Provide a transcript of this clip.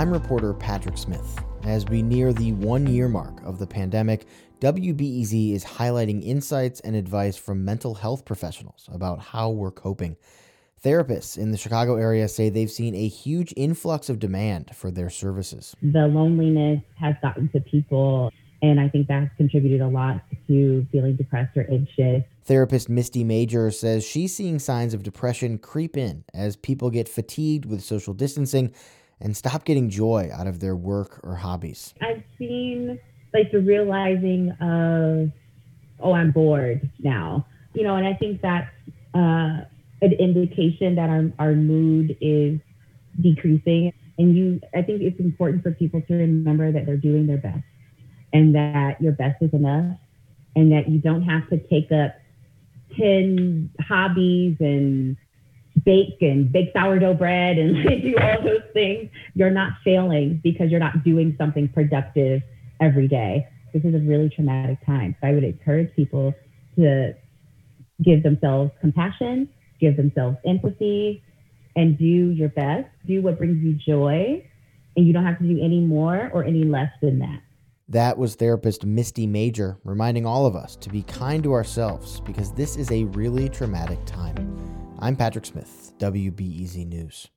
I'm reporter Patrick Smith. As we near the one year mark of the pandemic, WBEZ is highlighting insights and advice from mental health professionals about how we're coping. Therapists in the Chicago area say they've seen a huge influx of demand for their services. The loneliness has gotten to people, and I think that's contributed a lot to feeling depressed or anxious. Therapist Misty Major says she's seeing signs of depression creep in as people get fatigued with social distancing and stop getting joy out of their work or hobbies. I've seen like the realizing of, oh, I'm bored now, you know, and I think that's uh, an indication that our, our mood is decreasing. And you, I think it's important for people to remember that they're doing their best and that your best is enough and that you don't have to take up 10 hobbies and bake and bake sourdough bread and do all those things, you're not failing because you're not doing something productive every day. This is a really traumatic time. So I would encourage people to give themselves compassion, give themselves empathy, and do your best. Do what brings you joy, and you don't have to do any more or any less than that. That was therapist Misty Major reminding all of us to be kind to ourselves because this is a really traumatic time. I'm Patrick Smith, WBEZ News.